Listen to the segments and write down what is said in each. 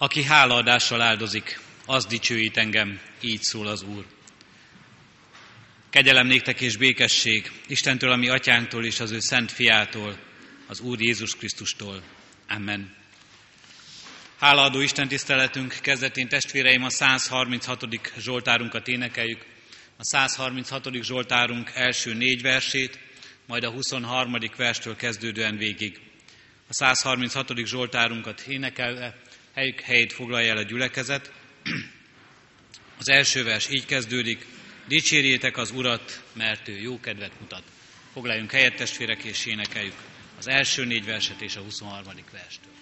Aki hálaadással áldozik, az dicsőít engem, így szól az Úr. Kegyelem néktek és békesség Istentől, ami atyánktól és az ő szent fiától, az Úr Jézus Krisztustól. Amen. Hálaadó Isten tiszteletünk kezdetén testvéreim a 136. Zsoltárunkat énekeljük. A 136. Zsoltárunk első négy versét, majd a 23. verstől kezdődően végig. A 136. Zsoltárunkat énekelve helyük helyét foglalja el a gyülekezet. Az első vers így kezdődik, dicsérjétek az Urat, mert ő jó kedvet mutat. Foglaljunk helyet testvérek és énekeljük az első négy verset és a 23. verstől.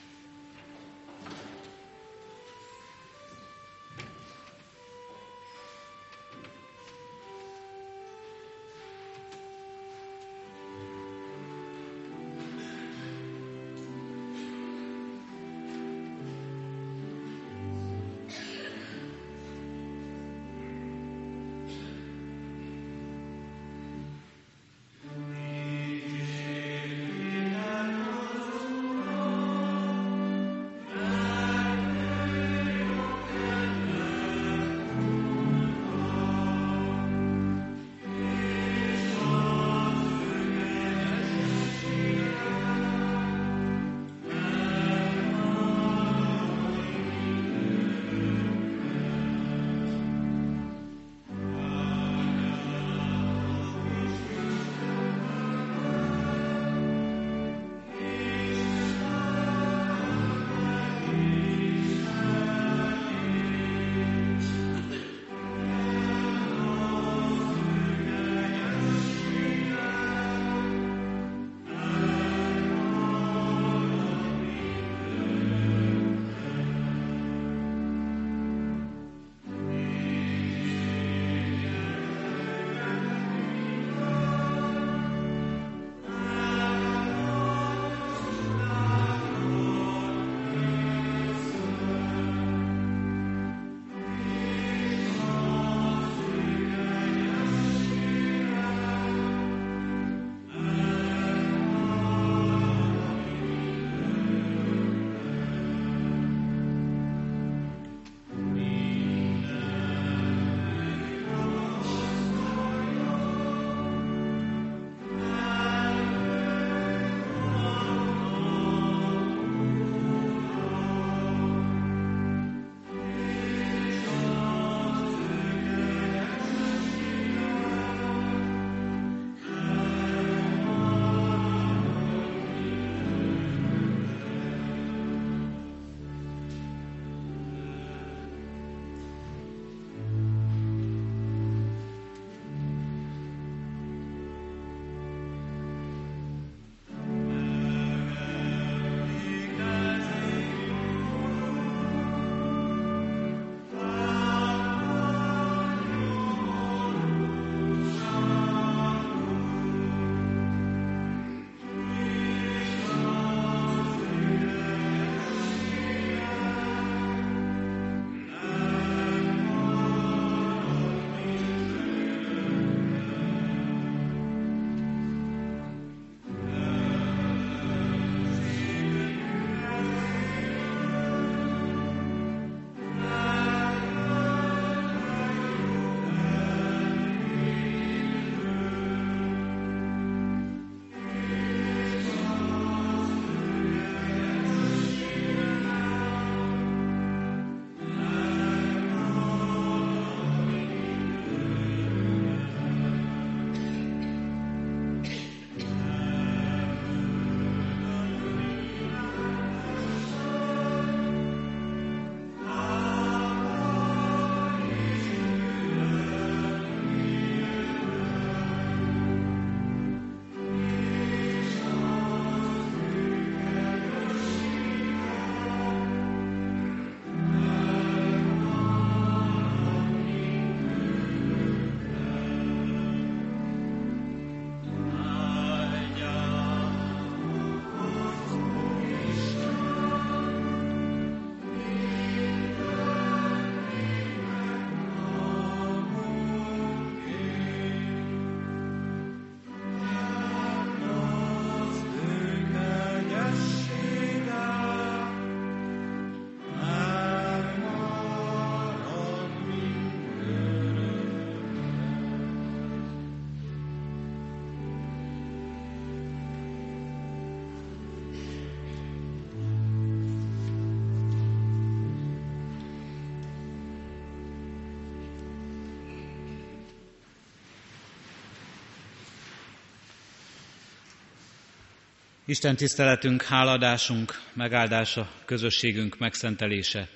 Isten tiszteletünk, háladásunk, megáldása, közösségünk megszentelése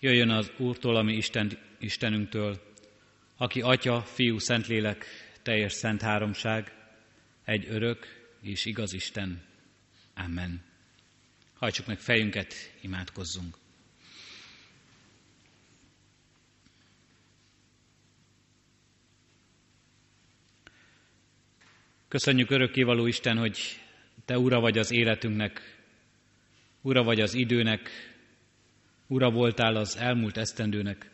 jöjjön az Úrtól, ami Isten, Istenünktől, aki Atya, Fiú, Szentlélek, teljes szent háromság, egy örök és igaz Isten. Amen. Hajtsuk meg fejünket, imádkozzunk. Köszönjük örökkévaló Isten, hogy Te ura vagy az életünknek, ura vagy az időnek, ura voltál az elmúlt esztendőnek.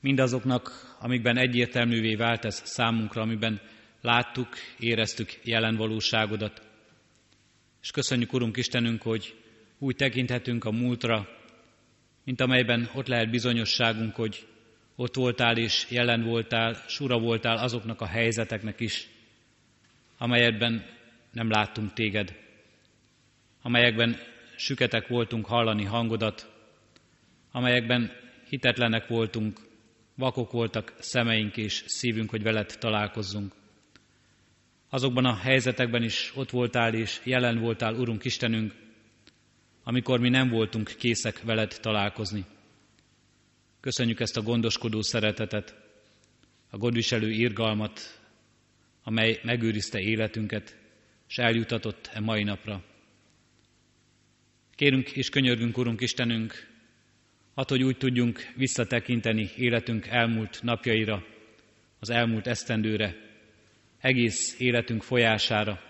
Mindazoknak, amikben egyértelművé vált ez számunkra, amiben láttuk, éreztük jelen valóságodat. És köszönjük, Urunk Istenünk, hogy úgy tekinthetünk a múltra, mint amelyben ott lehet bizonyosságunk, hogy ott voltál és jelen voltál, sura voltál azoknak a helyzeteknek is, amelyekben nem láttunk téged, amelyekben süketek voltunk hallani hangodat, amelyekben hitetlenek voltunk, vakok voltak szemeink és szívünk, hogy veled találkozzunk. Azokban a helyzetekben is ott voltál és jelen voltál, Urunk Istenünk, amikor mi nem voltunk készek veled találkozni. Köszönjük ezt a gondoskodó szeretetet, a gondviselő irgalmat, amely megőrizte életünket, és eljutatott e mai napra. Kérünk és könyörgünk, Urunk Istenünk, hát, hogy úgy tudjunk visszatekinteni életünk elmúlt napjaira, az elmúlt esztendőre, egész életünk folyására,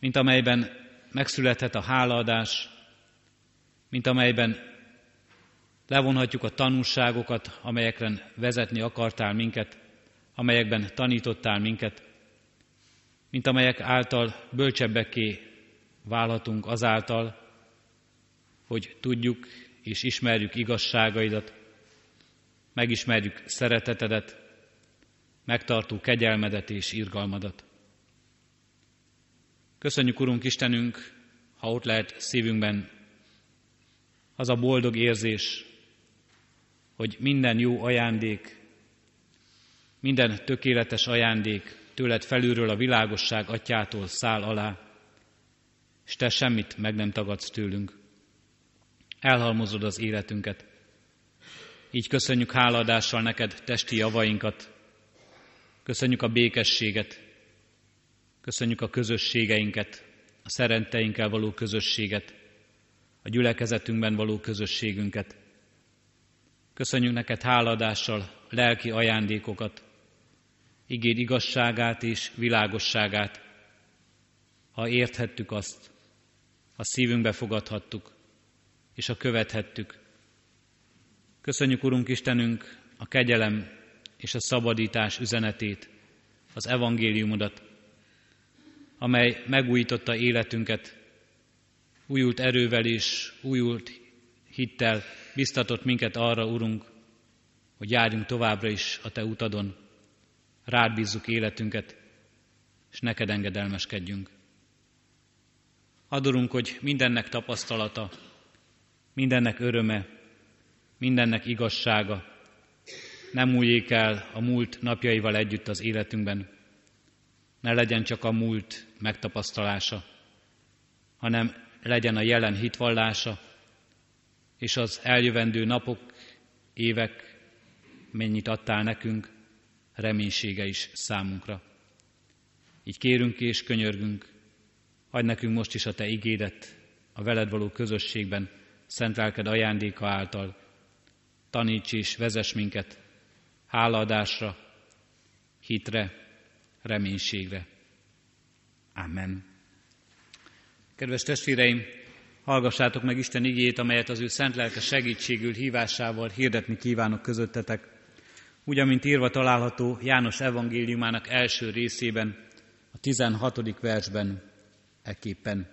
mint amelyben megszülethet a hálaadás, mint amelyben levonhatjuk a tanulságokat, amelyekre vezetni akartál minket, amelyekben tanítottál minket, mint amelyek által bölcsebbeké válhatunk azáltal, hogy tudjuk és ismerjük igazságaidat, megismerjük szeretetedet, megtartó kegyelmedet és irgalmadat. Köszönjük, Urunk Istenünk, ha ott lehet szívünkben az a boldog érzés, hogy minden jó ajándék, minden tökéletes ajándék tőled felülről a világosság atyától száll alá, és te semmit meg nem tagadsz tőlünk. Elhalmozod az életünket. Így köszönjük háladással neked testi javainkat, köszönjük a békességet, köszönjük a közösségeinket, a szerenteinkkel való közösséget, a gyülekezetünkben való közösségünket. Köszönjük neked háladással lelki ajándékokat, igéd igazságát és világosságát, ha érthettük azt, ha szívünkbe fogadhattuk, és ha követhettük. Köszönjük, Urunk Istenünk, a kegyelem és a szabadítás üzenetét, az evangéliumodat, amely megújította életünket, újult erővel és újult hittel biztatott minket arra, Urunk, hogy járjunk továbbra is a Te utadon, rád bízzuk életünket, és neked engedelmeskedjünk. Adorunk, hogy mindennek tapasztalata, mindennek öröme, mindennek igazsága nem múljék el a múlt napjaival együtt az életünkben. Ne legyen csak a múlt megtapasztalása, hanem legyen a jelen hitvallása, és az eljövendő napok, évek, mennyit adtál nekünk, reménysége is számunkra. Így kérünk és könyörgünk, adj nekünk most is a Te igédet a veled való közösségben, szent lelked ajándéka által. Taníts és vezess minket hálaadásra, hitre, reménységre. Amen. Kedves testvéreim, hallgassátok meg Isten igét, amelyet az ő szent lelke segítségül hívásával hirdetni kívánok közöttetek úgy, amint írva található János evangéliumának első részében, a 16. versben eképpen.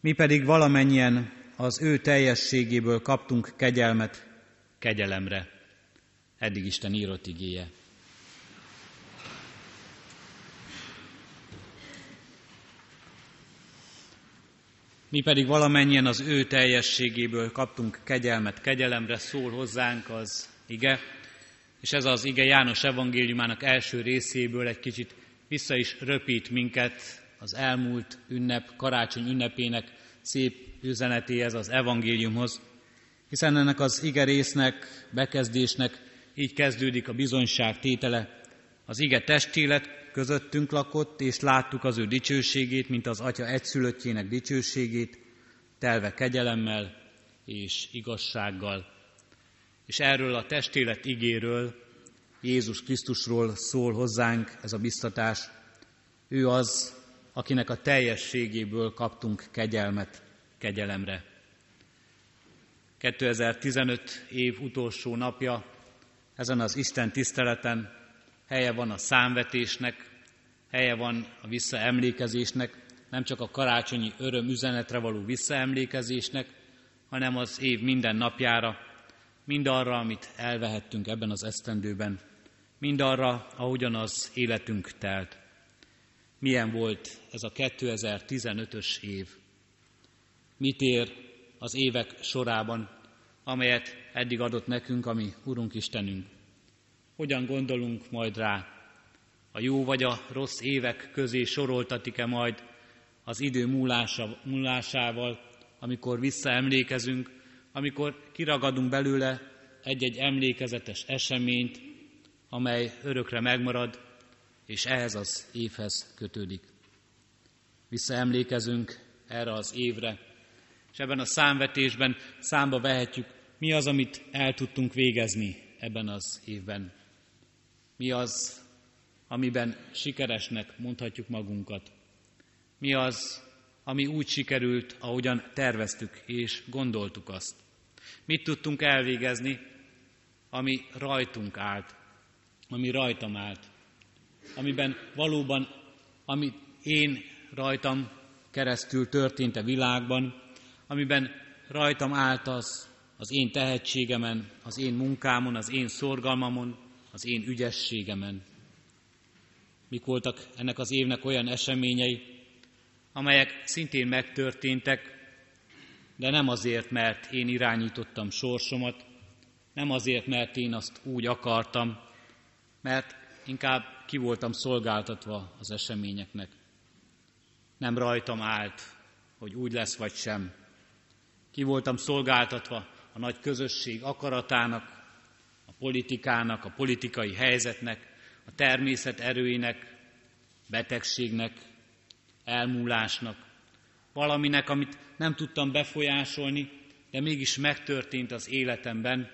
Mi pedig valamennyien az ő teljességéből kaptunk kegyelmet kegyelemre. Eddig Isten írott igéje. Mi pedig valamennyien az ő teljességéből kaptunk kegyelmet kegyelemre, szól hozzánk az ige, és ez az ige János evangéliumának első részéből egy kicsit vissza is röpít minket az elmúlt ünnep, karácsony ünnepének szép üzenetéhez, az evangéliumhoz, hiszen ennek az igerésznek, bekezdésnek így kezdődik a bizonyság tétele. Az ige testélet közöttünk lakott, és láttuk az ő dicsőségét, mint az Atya egyszülöttjének dicsőségét, telve kegyelemmel és igazsággal. És erről a testélet igéről, Jézus Krisztusról szól hozzánk ez a biztatás. Ő az, akinek a teljességéből kaptunk kegyelmet kegyelemre. 2015 év utolsó napja, ezen az Isten tiszteleten helye van a számvetésnek, helye van a visszaemlékezésnek, nem csak a karácsonyi öröm üzenetre való visszaemlékezésnek, hanem az év minden napjára, mind arra, amit elvehettünk ebben az esztendőben, mind arra, ahogyan az életünk telt. Milyen volt ez a 2015-ös év? Mit ér az évek sorában, amelyet eddig adott nekünk, ami Urunk Istenünk? Hogyan gondolunk majd rá? A jó vagy a rossz évek közé soroltatik-e majd az idő múlása, múlásával, amikor visszaemlékezünk, amikor kiragadunk belőle egy-egy emlékezetes eseményt, amely örökre megmarad, és ehhez az évhez kötődik. Visszaemlékezünk erre az évre, és ebben a számvetésben számba vehetjük, mi az, amit el tudtunk végezni ebben az évben. Mi az, amiben sikeresnek mondhatjuk magunkat. Mi az, ami úgy sikerült, ahogyan terveztük és gondoltuk azt. Mit tudtunk elvégezni, ami rajtunk állt, ami rajtam állt, amiben valóban, ami én rajtam keresztül történt a világban, amiben rajtam állt az, az én tehetségemen, az én munkámon, az én szorgalmamon, az én ügyességemen. Mik voltak ennek az évnek olyan eseményei, amelyek szintén megtörténtek, de nem azért, mert én irányítottam sorsomat, nem azért, mert én azt úgy akartam, mert inkább ki voltam szolgáltatva az eseményeknek. Nem rajtam állt, hogy úgy lesz vagy sem. Ki voltam szolgáltatva a nagy közösség akaratának, a politikának, a politikai helyzetnek, a természet erőinek, betegségnek, elmúlásnak, valaminek, amit nem tudtam befolyásolni, de mégis megtörtént az életemben,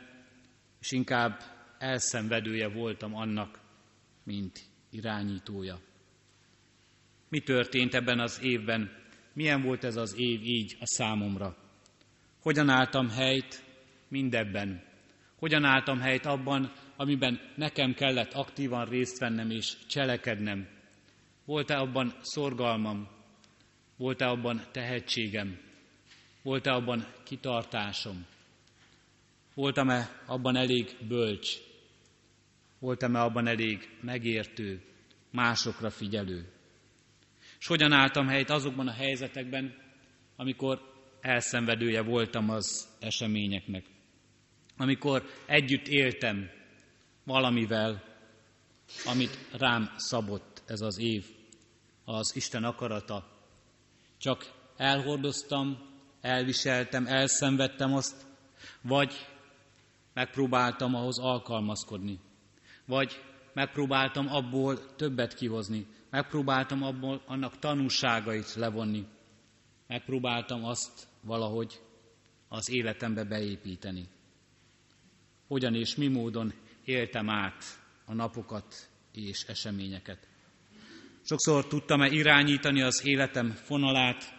és inkább elszenvedője voltam annak, mint irányítója. Mi történt ebben az évben? Milyen volt ez az év így a számomra? Hogyan álltam helyt mindebben? Hogyan álltam helyt abban, amiben nekem kellett aktívan részt vennem és cselekednem? Volt-e abban szorgalmam? Volt-e abban tehetségem? Volt-e abban kitartásom? Voltam-e abban elég bölcs? Voltam-e abban elég megértő, másokra figyelő? És hogyan álltam helyt azokban a helyzetekben, amikor elszenvedője voltam az eseményeknek? Amikor együtt éltem valamivel, amit rám szabott ez az év, az Isten akarata. Csak elhordoztam, elviseltem, elszenvedtem azt, vagy megpróbáltam ahhoz alkalmazkodni, vagy megpróbáltam abból többet kihozni, megpróbáltam abból annak tanúságait levonni, megpróbáltam azt valahogy az életembe beépíteni. Hogyan és mi módon éltem át a napokat és eseményeket. Sokszor tudtam-e irányítani az életem fonalát,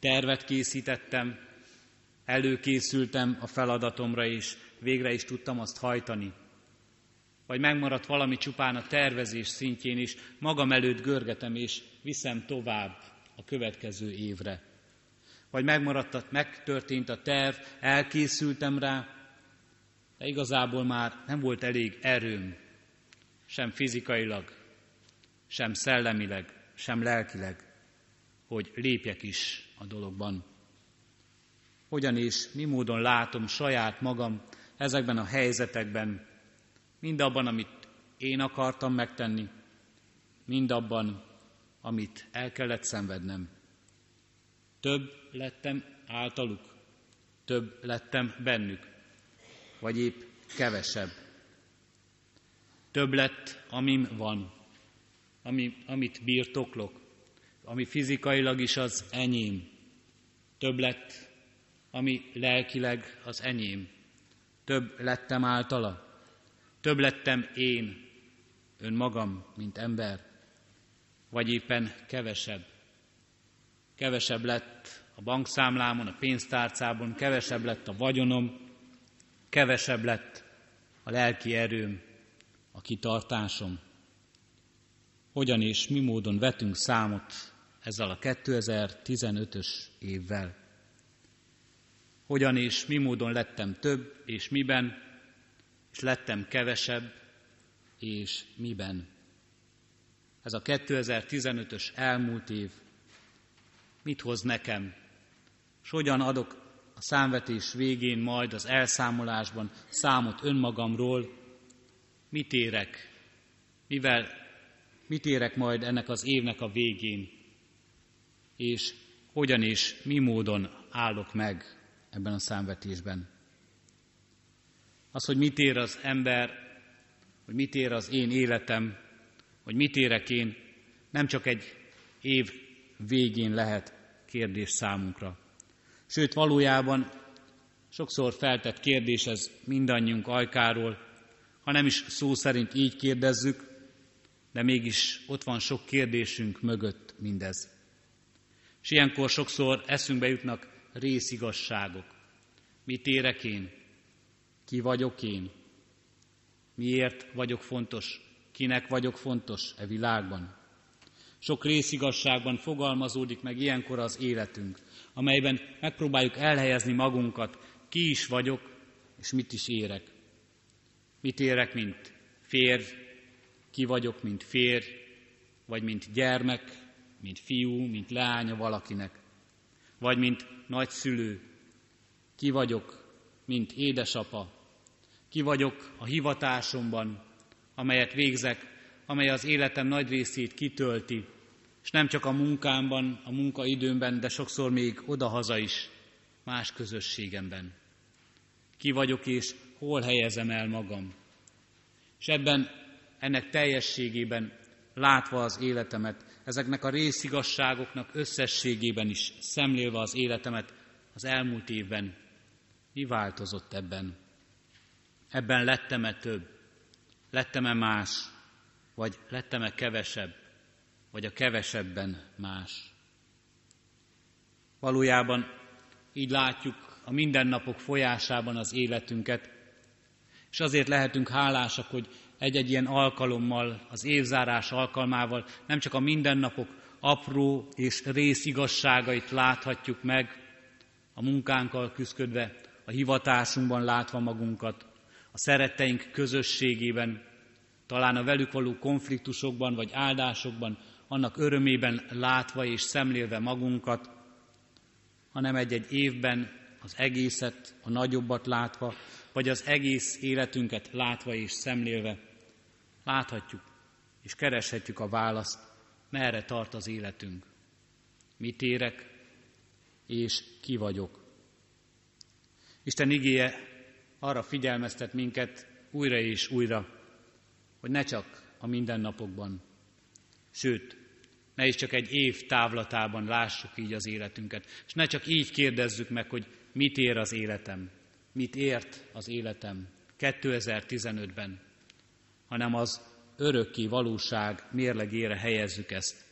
tervet készítettem, előkészültem a feladatomra, és végre is tudtam azt hajtani. Vagy megmaradt valami csupán a tervezés szintjén is, magam előtt görgetem, és viszem tovább a következő évre. Vagy megmaradt, megtörtént a terv, elkészültem rá, de igazából már nem volt elég erőm, sem fizikailag, sem szellemileg, sem lelkileg, hogy lépjek is a dologban. Hogyan és mi módon látom saját magam ezekben a helyzetekben, mind abban, amit én akartam megtenni, mind abban, amit el kellett szenvednem. Több lettem általuk, több lettem bennük, vagy épp kevesebb. Több lett, amim van, ami, amit birtoklok, ami fizikailag is az enyém. Több lett, ami lelkileg az enyém. Több lettem általa. Több lettem én, önmagam, mint ember. Vagy éppen kevesebb. Kevesebb lett a bankszámlámon, a pénztárcában, kevesebb lett a vagyonom, kevesebb lett a lelki erőm, a kitartásom. Hogyan és mi módon vetünk számot ezzel a 2015-ös évvel? Hogyan és mi módon lettem több és miben, és lettem kevesebb és miben? Ez a 2015-ös elmúlt év mit hoz nekem, és hogyan adok a számvetés végén majd az elszámolásban számot önmagamról, mit érek, mivel mit érek majd ennek az évnek a végén, és hogyan és mi módon állok meg ebben a számvetésben. Az, hogy mit ér az ember, hogy mit ér az én életem, hogy mit érek én, nem csak egy év végén lehet kérdés számunkra. Sőt, valójában sokszor feltett kérdés ez mindannyiunk ajkáról, ha nem is szó szerint így kérdezzük, de mégis ott van sok kérdésünk mögött mindez. És ilyenkor sokszor eszünkbe jutnak részigasságok. Mit érek én? Ki vagyok én? Miért vagyok fontos? Kinek vagyok fontos e világban? Sok részigasságban fogalmazódik meg ilyenkor az életünk, amelyben megpróbáljuk elhelyezni magunkat, ki is vagyok, és mit is érek. Mit érek, mint férj, ki vagyok, mint férj, vagy mint gyermek, mint fiú, mint leánya valakinek, vagy mint nagyszülő, ki vagyok, mint édesapa, ki vagyok a hivatásomban, amelyet végzek, amely az életem nagy részét kitölti, és nem csak a munkámban, a munkaidőmben, de sokszor még odahaza is, más közösségemben. Ki vagyok és hol helyezem el magam. És ebben, ennek teljességében látva az életemet, ezeknek a részigasságoknak összességében is szemlélve az életemet az elmúlt évben, mi változott ebben? Ebben lettem-e több? Lettem-e más? Vagy lettem-e kevesebb? Vagy a kevesebben más? Valójában így látjuk a mindennapok folyásában az életünket, és azért lehetünk hálásak, hogy egy-egy ilyen alkalommal, az évzárás alkalmával nem csak a mindennapok apró és részigasságait láthatjuk meg, a munkánkkal küzdködve, a hivatásunkban látva magunkat, a szeretteink közösségében, talán a velük való konfliktusokban vagy áldásokban, annak örömében látva és szemlélve magunkat, hanem egy-egy évben az egészet, a nagyobbat látva, vagy az egész életünket látva és szemlélve, láthatjuk és kereshetjük a választ, merre tart az életünk. Mit érek, és ki vagyok. Isten igéje arra figyelmeztet minket újra és újra, hogy ne csak a mindennapokban, sőt, ne is csak egy év távlatában lássuk így az életünket, és ne csak így kérdezzük meg, hogy mit ér az életem, mit ért az életem 2015-ben, hanem az örökké valóság mérlegére helyezzük ezt.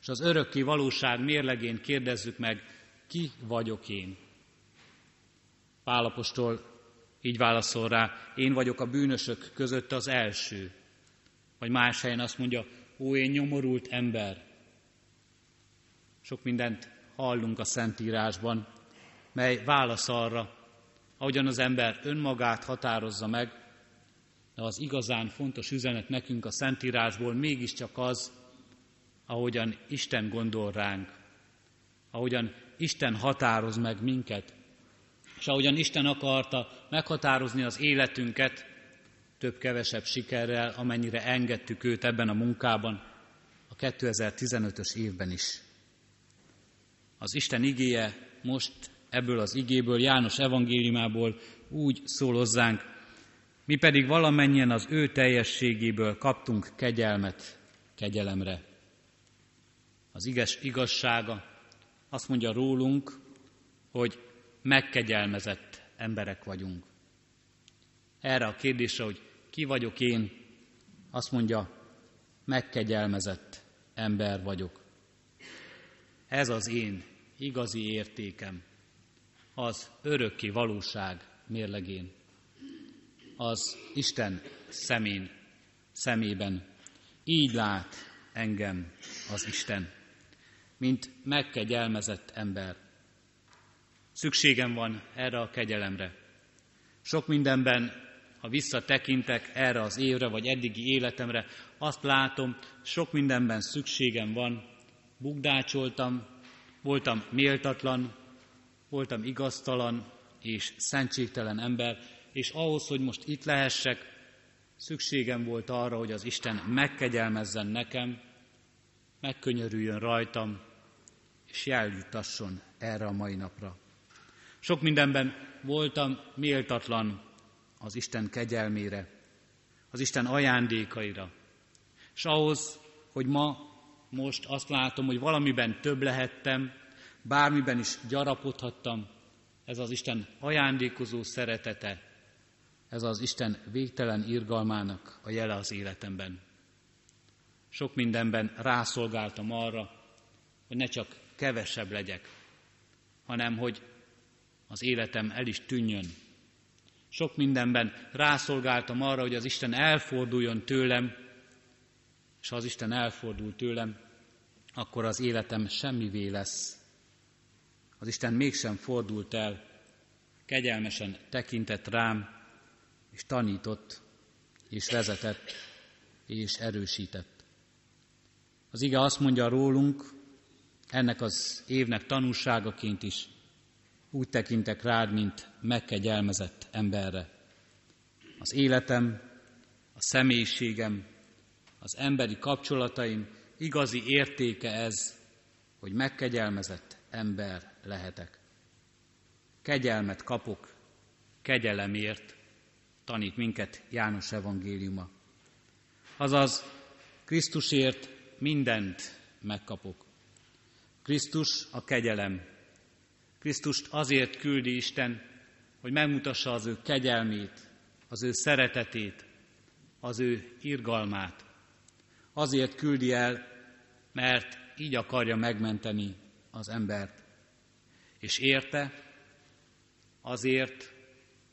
És az örökké valóság mérlegén kérdezzük meg, ki vagyok én? Pálapostól így válaszol rá, én vagyok a bűnösök között az első. Vagy más helyen azt mondja, ó, én nyomorult ember. Sok mindent hallunk a Szentírásban, mely válasz arra, ahogyan az ember önmagát határozza meg, de az igazán fontos üzenet nekünk a Szentírásból mégiscsak az, ahogyan Isten gondol ránk, ahogyan Isten határoz meg minket, és ahogyan Isten akarta meghatározni az életünket, több-kevesebb sikerrel, amennyire engedtük őt ebben a munkában, a 2015-ös évben is. Az Isten igéje most ebből az igéből, János evangéliumából úgy szól hozzánk, mi pedig valamennyien az ő teljességéből kaptunk kegyelmet kegyelemre. Az iges igazsága azt mondja rólunk, hogy megkegyelmezett emberek vagyunk. Erre a kérdésre, hogy ki vagyok én, azt mondja, megkegyelmezett ember vagyok. Ez az én igazi értékem, az örökké valóság mérlegén, az Isten szemén, szemében. Így lát engem az Isten, mint megkegyelmezett ember. Szükségem van erre a kegyelemre. Sok mindenben, ha visszatekintek erre az évre, vagy eddigi életemre, azt látom, sok mindenben szükségem van, bugdácsoltam, voltam méltatlan, voltam igaztalan és szentségtelen ember, és ahhoz, hogy most itt lehessek, szükségem volt arra, hogy az Isten megkegyelmezzen nekem, megkönyörüljön rajtam, és jeljutasson erre a mai napra. Sok mindenben voltam méltatlan az Isten kegyelmére, az Isten ajándékaira. És ahhoz, hogy ma most azt látom, hogy valamiben több lehettem, bármiben is gyarapodhattam, ez az Isten ajándékozó szeretete, ez az Isten végtelen irgalmának a jele az életemben. Sok mindenben rászolgáltam arra, hogy ne csak kevesebb legyek, hanem hogy az életem el is tűnjön. Sok mindenben rászolgáltam arra, hogy az Isten elforduljon tőlem, és ha az Isten elfordul tőlem, akkor az életem semmivé lesz. Az Isten mégsem fordult el, kegyelmesen tekintett rám, és tanított, és vezetett, és erősített. Az ige azt mondja rólunk, ennek az évnek tanúságaként is, úgy tekintek rád, mint megkegyelmezett emberre. Az életem, a személyiségem, az emberi kapcsolataim igazi értéke ez, hogy megkegyelmezett ember lehetek. Kegyelmet kapok, kegyelemért tanít minket János evangéliuma. Azaz, Krisztusért mindent megkapok. Krisztus a kegyelem. Krisztust azért küldi Isten, hogy megmutassa az ő kegyelmét, az ő szeretetét, az ő irgalmát. Azért küldi el, mert így akarja megmenteni az embert. És érte, azért,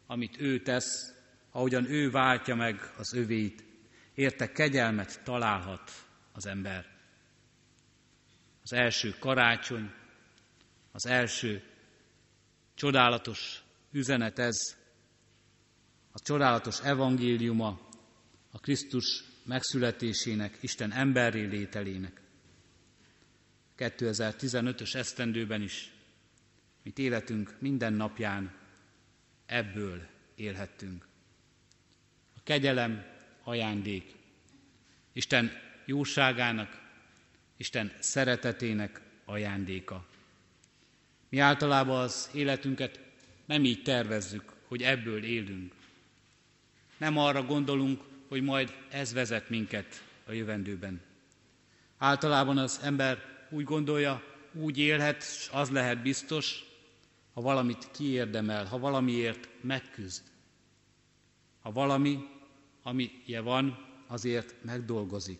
amit ő tesz, ahogyan ő váltja meg az övét, érte kegyelmet találhat az ember. Az első karácsony, az első csodálatos üzenet ez, a csodálatos evangéliuma a Krisztus megszületésének, Isten emberré lételének. 2015-ös esztendőben is, mint életünk minden napján ebből élhettünk. A kegyelem ajándék, Isten jóságának, Isten szeretetének ajándéka. Mi általában az életünket nem így tervezzük, hogy ebből élünk. Nem arra gondolunk, hogy majd ez vezet minket a jövendőben. Általában az ember úgy gondolja, úgy élhet, és az lehet biztos, ha valamit kiérdemel, ha valamiért megküzd. Ha valami, amije van, azért megdolgozik.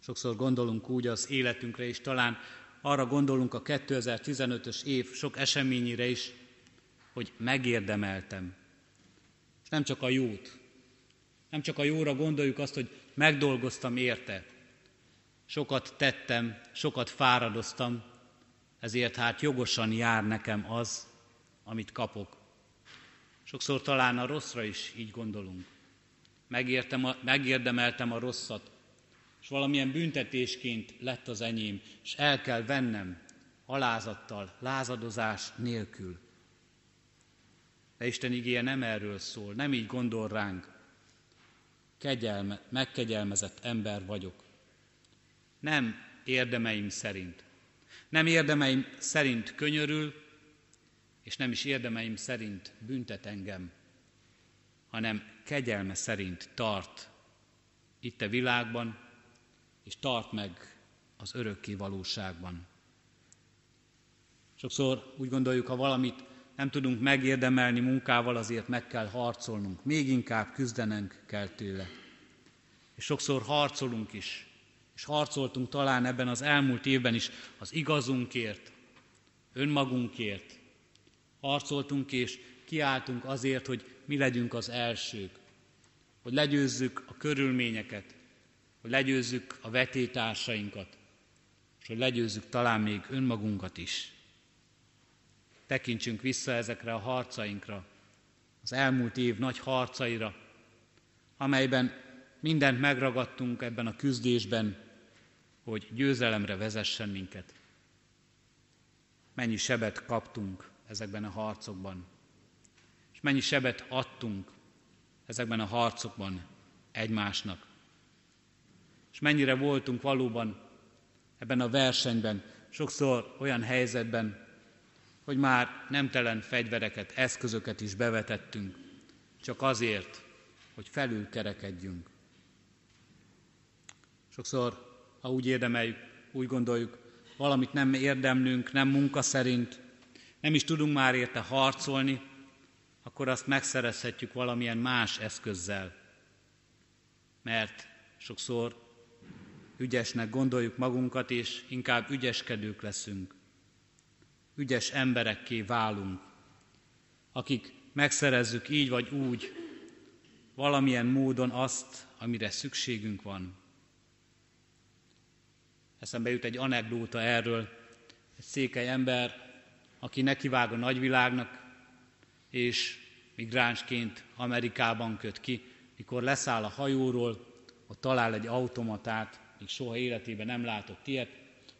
Sokszor gondolunk úgy az életünkre, és talán arra gondolunk a 2015-ös év sok eseményére is, hogy megérdemeltem. És nem csak a jót, nem csak a jóra gondoljuk azt, hogy megdolgoztam érte, sokat tettem, sokat fáradoztam, ezért hát jogosan jár nekem az, amit kapok. Sokszor talán a rosszra is így gondolunk. Megértem a, megérdemeltem a rosszat, és valamilyen büntetésként lett az enyém, és el kell vennem alázattal, lázadozás nélkül. De Isten igéje nem erről szól, nem így gondol ránk. Kegyelme, megkegyelmezett ember vagyok. nem érdemeim szerint. Nem érdemeim szerint könyörül, és nem is érdemeim szerint büntet engem, hanem kegyelme szerint tart itt a világban, és tart meg az örökké valóságban. Sokszor úgy gondoljuk, ha valamit nem tudunk megérdemelni munkával, azért meg kell harcolnunk, még inkább küzdenünk kell tőle. És sokszor harcolunk is, és harcoltunk talán ebben az elmúlt évben is az igazunkért, önmagunkért. Harcoltunk és kiáltunk azért, hogy mi legyünk az elsők, hogy legyőzzük a körülményeket, hogy legyőzzük a vetétársainkat, és hogy legyőzzük talán még önmagunkat is. Tekintsünk vissza ezekre a harcainkra, az elmúlt év nagy harcaira, amelyben mindent megragadtunk ebben a küzdésben, hogy győzelemre vezessen minket. Mennyi sebet kaptunk ezekben a harcokban, és mennyi sebet adtunk ezekben a harcokban egymásnak. És mennyire voltunk valóban ebben a versenyben, sokszor olyan helyzetben, hogy már nemtelen fegyvereket, eszközöket is bevetettünk, csak azért, hogy felülkerekedjünk. Sokszor ha úgy érdemeljük, úgy gondoljuk, valamit nem érdemlünk, nem munka szerint, nem is tudunk már érte harcolni, akkor azt megszerezhetjük valamilyen más eszközzel. Mert sokszor ügyesnek gondoljuk magunkat, és inkább ügyeskedők leszünk. Ügyes emberekké válunk, akik megszerezzük így vagy úgy valamilyen módon azt, amire szükségünk van. Eszembe jut egy anekdóta erről, egy székely ember, aki nekivág a nagyvilágnak, és migránsként Amerikában köt ki, mikor leszáll a hajóról, ott talál egy automatát, még soha életében nem látott ilyet,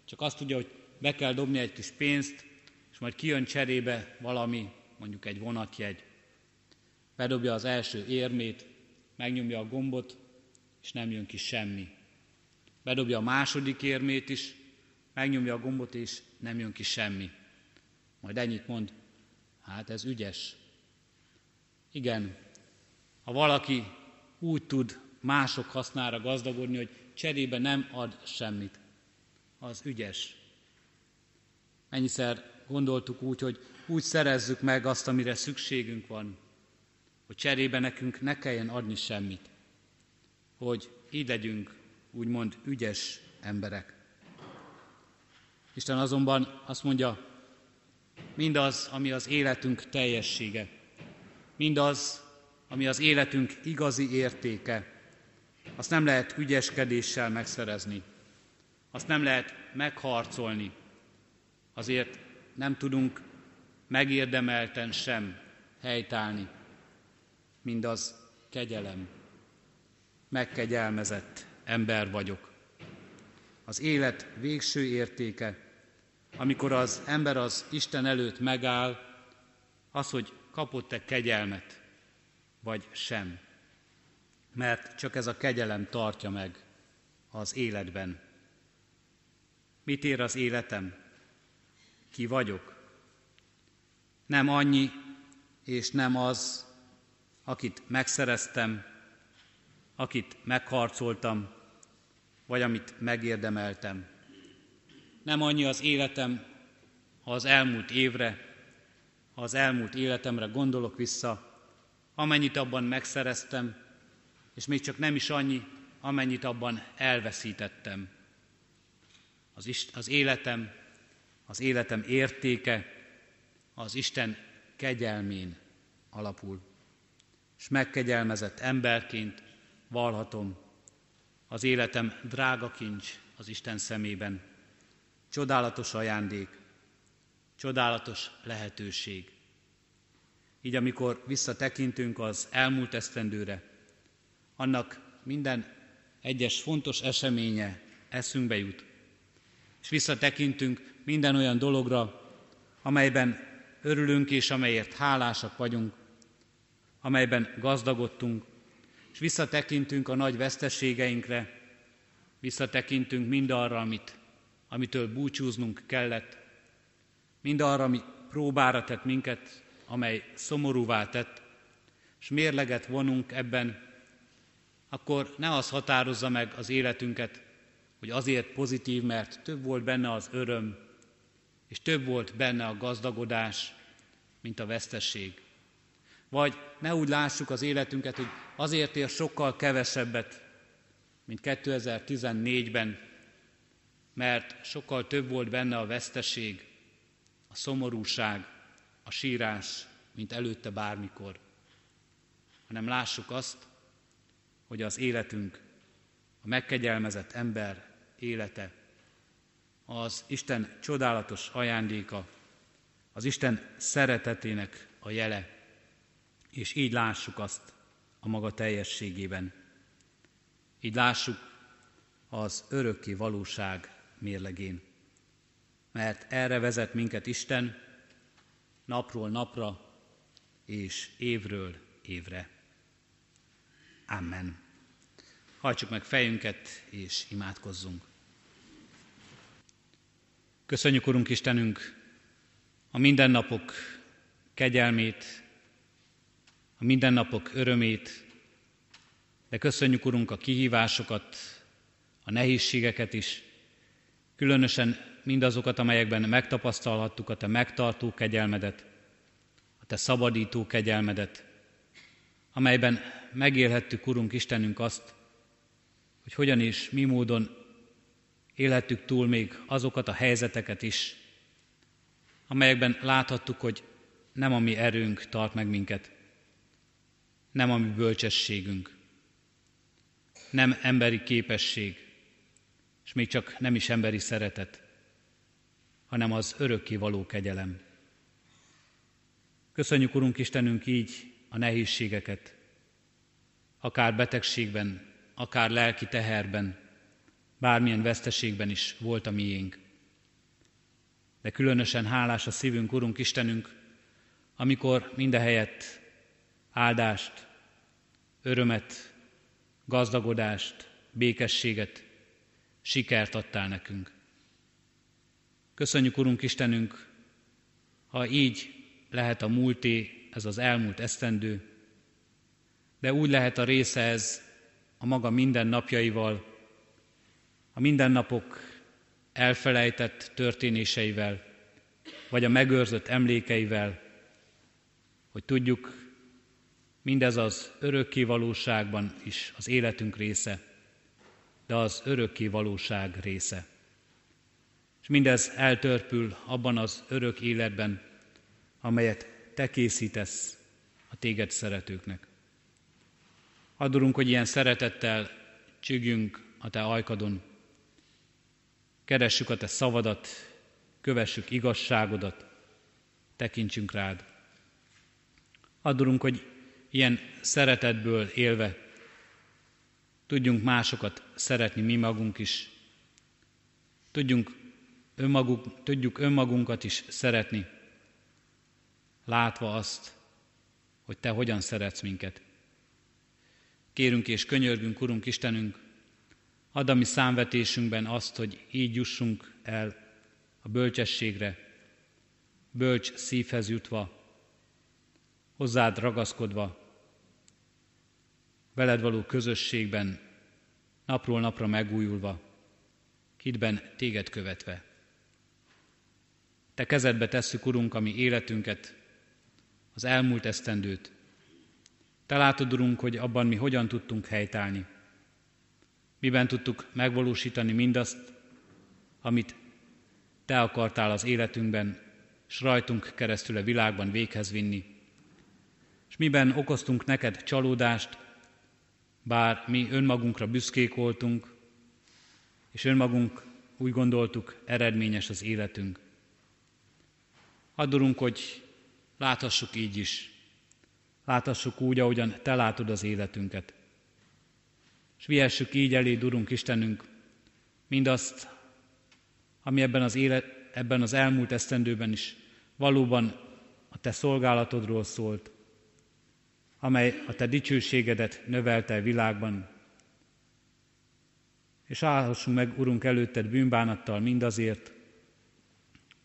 csak azt tudja, hogy be kell dobni egy kis pénzt, és majd kijön cserébe valami, mondjuk egy vonatjegy. Bedobja az első érmét, megnyomja a gombot, és nem jön ki semmi bedobja a második érmét is, megnyomja a gombot, és nem jön ki semmi. Majd ennyit mond, hát ez ügyes. Igen, ha valaki úgy tud mások hasznára gazdagodni, hogy cserébe nem ad semmit, az ügyes. Mennyiszer gondoltuk úgy, hogy úgy szerezzük meg azt, amire szükségünk van, hogy cserébe nekünk ne kelljen adni semmit, hogy így legyünk úgymond ügyes emberek. Isten azonban azt mondja, mindaz, ami az életünk teljessége, mindaz, ami az életünk igazi értéke, azt nem lehet ügyeskedéssel megszerezni, azt nem lehet megharcolni, azért nem tudunk megérdemelten sem helytállni. Mindaz kegyelem, megkegyelmezett ember vagyok. Az élet végső értéke, amikor az ember az Isten előtt megáll, az, hogy kapott-e kegyelmet, vagy sem. Mert csak ez a kegyelem tartja meg az életben. Mit ér az életem? Ki vagyok? Nem annyi, és nem az, akit megszereztem, akit megharcoltam, vagy amit megérdemeltem. Nem annyi az életem, ha az elmúlt évre, ha az elmúlt életemre gondolok vissza, amennyit abban megszereztem, és még csak nem is annyi, amennyit abban elveszítettem. Az, ist, az életem, az életem értéke az Isten kegyelmén alapul. És megkegyelmezett emberként valhatom, az életem drága kincs az Isten szemében. Csodálatos ajándék, csodálatos lehetőség. Így amikor visszatekintünk az elmúlt esztendőre, annak minden egyes fontos eseménye eszünkbe jut. És visszatekintünk minden olyan dologra, amelyben örülünk és amelyért hálásak vagyunk, amelyben gazdagodtunk, és visszatekintünk a nagy veszteségeinkre, Visszatekintünk mindarra, amit, amitől búcsúznunk kellett, mindarra, ami próbára tett minket, amely szomorúvá tett, és mérleget vonunk ebben, akkor ne az határozza meg az életünket, hogy azért pozitív, mert több volt benne az öröm, és több volt benne a gazdagodás, mint a vesztesség. Vagy ne úgy lássuk az életünket, hogy azért ér sokkal kevesebbet, mint 2014-ben, mert sokkal több volt benne a veszteség, a szomorúság, a sírás, mint előtte bármikor. Hanem lássuk azt, hogy az életünk, a megkegyelmezett ember élete, az Isten csodálatos ajándéka, az Isten szeretetének a jele, és így lássuk azt a maga teljességében. Így lássuk az örökké valóság mérlegén. Mert erre vezet minket Isten napról napra és évről évre. Amen. Hajtsuk meg fejünket és imádkozzunk. Köszönjük, Urunk Istenünk, a mindennapok kegyelmét, a mindennapok örömét, de köszönjük, Urunk, a kihívásokat, a nehézségeket is, különösen mindazokat, amelyekben megtapasztalhattuk a Te megtartó kegyelmedet, a Te szabadító kegyelmedet, amelyben megélhettük, Urunk Istenünk, azt, hogy hogyan is, mi módon élhettük túl még azokat a helyzeteket is, amelyekben láthattuk, hogy nem a mi erőnk tart meg minket, nem a mi bölcsességünk, nem emberi képesség, és még csak nem is emberi szeretet, hanem az örökké való kegyelem. Köszönjük, Urunk Istenünk, így a nehézségeket, akár betegségben, akár lelki teherben, bármilyen veszteségben is volt a miénk. De különösen hálás a szívünk, Urunk Istenünk, amikor mindehelyett áldást, örömet, gazdagodást, békességet, sikert adtál nekünk. Köszönjük, Urunk Istenünk, ha így lehet a múlté, ez az elmúlt esztendő, de úgy lehet a része ez a maga minden napjaival, a mindennapok elfelejtett történéseivel, vagy a megőrzött emlékeivel, hogy tudjuk, mindez az örökké valóságban is az életünk része, de az örökké valóság része. És mindez eltörpül abban az örök életben, amelyet te készítesz a téged szeretőknek. Adorunk, hogy ilyen szeretettel csügjünk a te ajkadon, Keressük a Te szavadat, kövessük igazságodat, tekintsünk rád. Adorunk, hogy ilyen szeretetből élve tudjunk másokat szeretni mi magunk is. Tudjunk, önmagunk, tudjuk önmagunkat is szeretni, látva azt, hogy Te hogyan szeretsz minket. Kérünk és könyörgünk, Urunk Istenünk, Add a mi számvetésünkben azt, hogy így jussunk el a bölcsességre, bölcs szívhez jutva, hozzád ragaszkodva, veled való közösségben, napról napra megújulva, hitben téged követve. Te kezedbe tesszük, Urunk, a mi életünket, az elmúlt esztendőt. Te látod, Urunk, hogy abban mi hogyan tudtunk helytállni miben tudtuk megvalósítani mindazt, amit Te akartál az életünkben, s rajtunk keresztül a világban véghez vinni. És miben okoztunk neked csalódást, bár mi önmagunkra büszkék voltunk, és önmagunk úgy gondoltuk, eredményes az életünk. Addurunk, hogy láthassuk így is, láthassuk úgy, ahogyan Te látod az életünket. És vihessük így elé, Urunk Istenünk, mindazt, ami ebben az, élet, ebben az elmúlt esztendőben is valóban a Te szolgálatodról szólt, amely a Te dicsőségedet növelte világban. és állhassunk meg, Urunk, előtted bűnbánattal mindazért,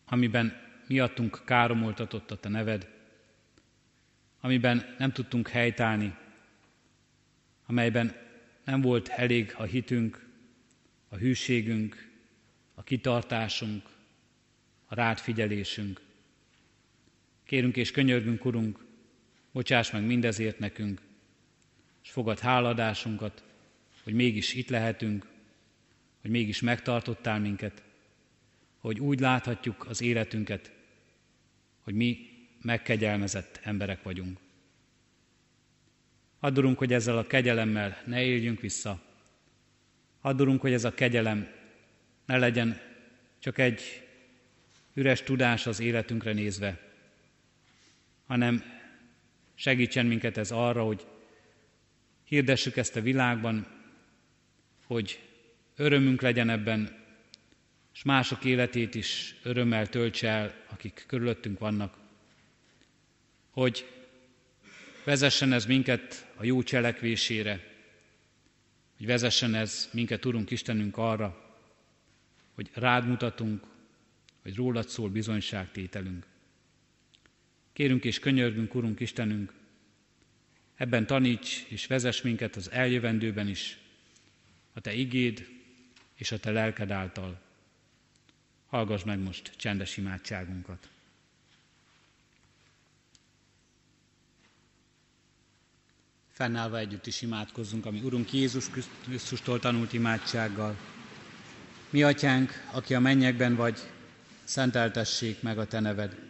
amiben miattunk káromoltatott a Te neved, amiben nem tudtunk helytállni, amelyben nem volt elég a hitünk, a hűségünk, a kitartásunk, a rád figyelésünk. Kérünk és könyörgünk, Urunk, bocsáss meg mindezért nekünk, és fogad háladásunkat, hogy mégis itt lehetünk, hogy mégis megtartottál minket, hogy úgy láthatjuk az életünket, hogy mi megkegyelmezett emberek vagyunk. Addurunk, hogy ezzel a kegyelemmel ne éljünk vissza. Addurunk, hogy ez a kegyelem ne legyen csak egy üres tudás az életünkre nézve, hanem segítsen minket ez arra, hogy hirdessük ezt a világban, hogy örömünk legyen ebben, és mások életét is örömmel töltse el, akik körülöttünk vannak, hogy vezessen ez minket a jó cselekvésére, hogy vezessen ez minket, Urunk Istenünk, arra, hogy rád mutatunk, hogy rólad szól bizonyságtételünk. Kérünk és könyörgünk, Urunk Istenünk, ebben taníts és vezess minket az eljövendőben is, a Te igéd és a Te lelked által. Hallgass meg most csendes imádságunkat. Fennállva együtt is imádkozzunk, ami Urunk Jézus Krisztustól tanult imádsággal. Mi, Atyánk, aki a mennyekben vagy, szenteltessék meg a Te neved.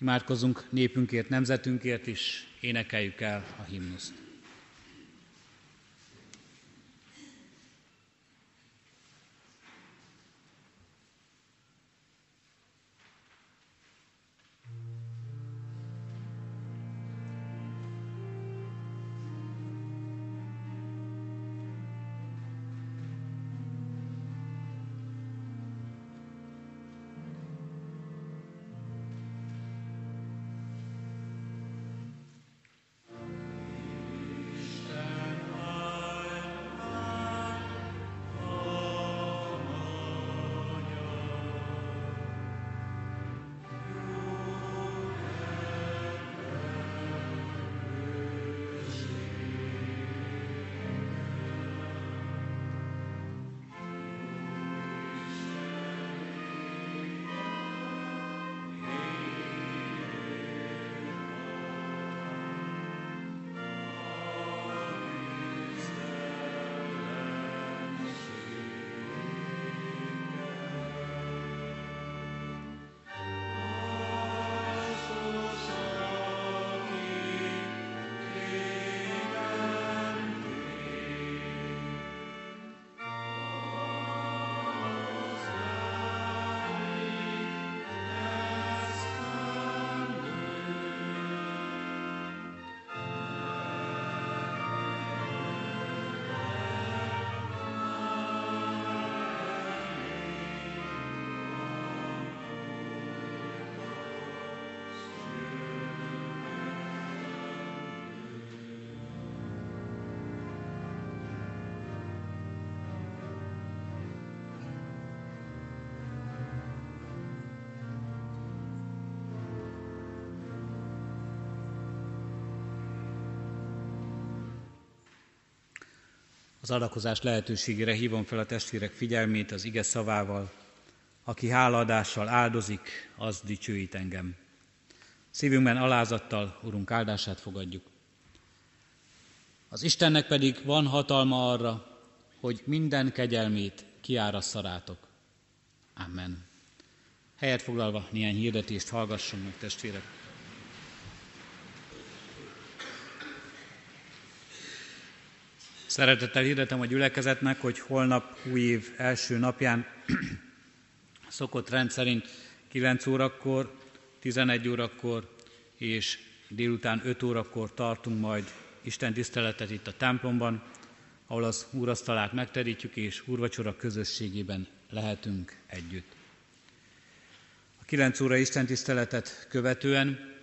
Imádkozunk népünkért, nemzetünkért is, énekeljük el a himnuszt. Az adakozás lehetőségére hívom fel a testvérek figyelmét az ige szavával. Aki hálaadással áldozik, az dicsőít engem. Szívünkben alázattal Urunk áldását fogadjuk. Az Istennek pedig van hatalma arra, hogy minden kegyelmét kiárassza rátok. Amen. Helyet foglalva néhány hirdetést hallgassunk meg, testvérek. Szeretettel hirdetem a gyülekezetnek, hogy holnap új év első napján szokott rendszerint 9 órakor, 11 órakor és délután 5 órakor tartunk majd Isten tiszteletet itt a templomban, ahol az úrasztalát megterítjük, és úrvacsora közösségében lehetünk együtt. A 9 óra Isten tiszteletet követően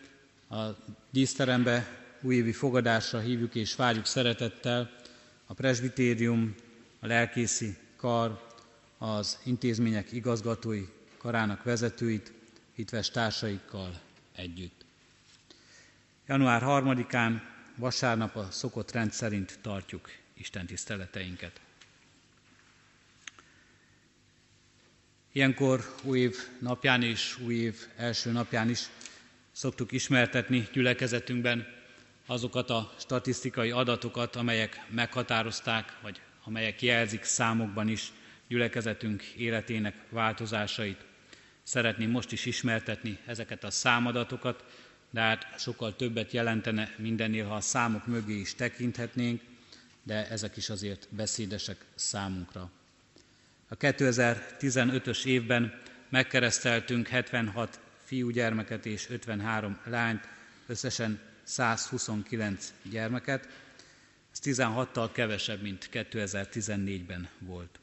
a díszterembe újévi fogadásra hívjuk és várjuk szeretettel a presbitérium, a lelkészi kar, az intézmények igazgatói karának vezetőit, hitves társaikkal együtt. Január 3-án vasárnap a szokott rend szerint tartjuk Isten tiszteleteinket. Ilyenkor új év napján és új év első napján is szoktuk ismertetni gyülekezetünkben azokat a statisztikai adatokat, amelyek meghatározták, vagy amelyek jelzik számokban is gyülekezetünk életének változásait. Szeretném most is ismertetni ezeket a számadatokat, de hát sokkal többet jelentene mindennél, ha a számok mögé is tekinthetnénk, de ezek is azért beszédesek számunkra. A 2015-ös évben megkereszteltünk 76 fiúgyermeket és 53 lányt, összesen 129 gyermeket, ez 16-tal kevesebb, mint 2014-ben volt.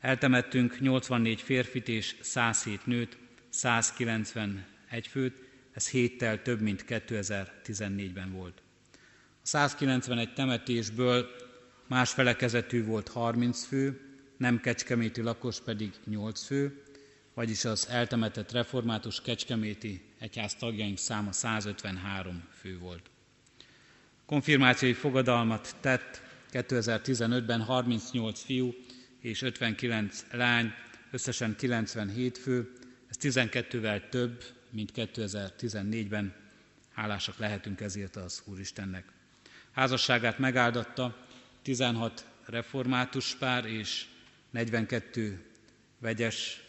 Eltemettünk 84 férfit és 107 nőt, 191 főt, ez héttel több, mint 2014-ben volt. A 191 temetésből más felekezetű volt 30 fő, nem kecskeméti lakos pedig 8 fő, vagyis az eltemetett református kecskeméti egyház tagjaink száma 153 fő volt. Konfirmációi fogadalmat tett 2015-ben 38 fiú és 59 lány, összesen 97 fő, ez 12-vel több, mint 2014-ben. Hálásak lehetünk ezért az Úristennek. Házasságát megáldatta 16 református pár és 42 vegyes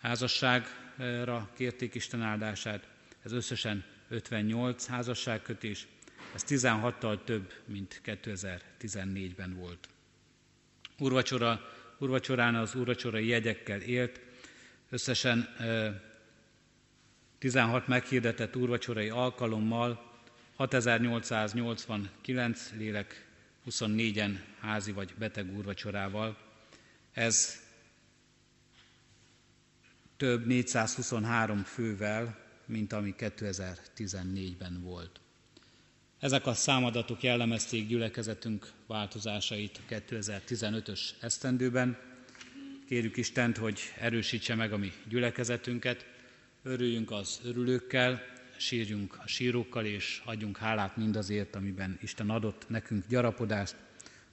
házasságra kérték Isten áldását. Ez összesen 58 házasságkötés, ez 16-tal több, mint 2014-ben volt. Úrvacsora, úrvacsorán az úrvacsorai jegyekkel élt, összesen 16 meghirdetett úrvacsorai alkalommal 6889 lélek, 24-en házi vagy beteg úrvacsorával. Ez több 423 fővel, mint ami 2014-ben volt. Ezek a számadatok jellemezték gyülekezetünk változásait a 2015-ös esztendőben. Kérjük Istent, hogy erősítse meg a mi gyülekezetünket, örüljünk az örülőkkel, sírjunk a sírókkal, és adjunk hálát mindazért, amiben Isten adott nekünk gyarapodást,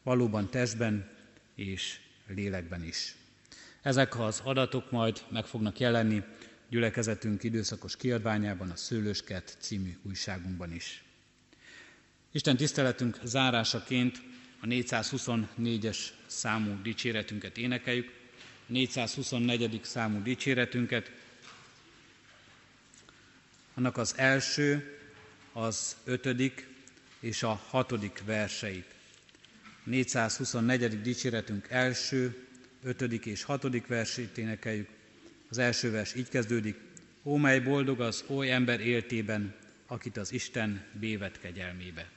valóban testben és lélekben is. Ezek az adatok majd meg fognak jelenni gyülekezetünk időszakos kiadványában, a Szőlőskert című újságunkban is. Isten tiszteletünk zárásaként a 424-es számú dicséretünket énekeljük. 424. számú dicséretünket, annak az első, az ötödik és a hatodik verseit. 424. dicséretünk első, ötödik és hatodik versét énekeljük. Az első vers így kezdődik. Ó, mely boldog az oly ember éltében, akit az Isten bévet kegyelmébe.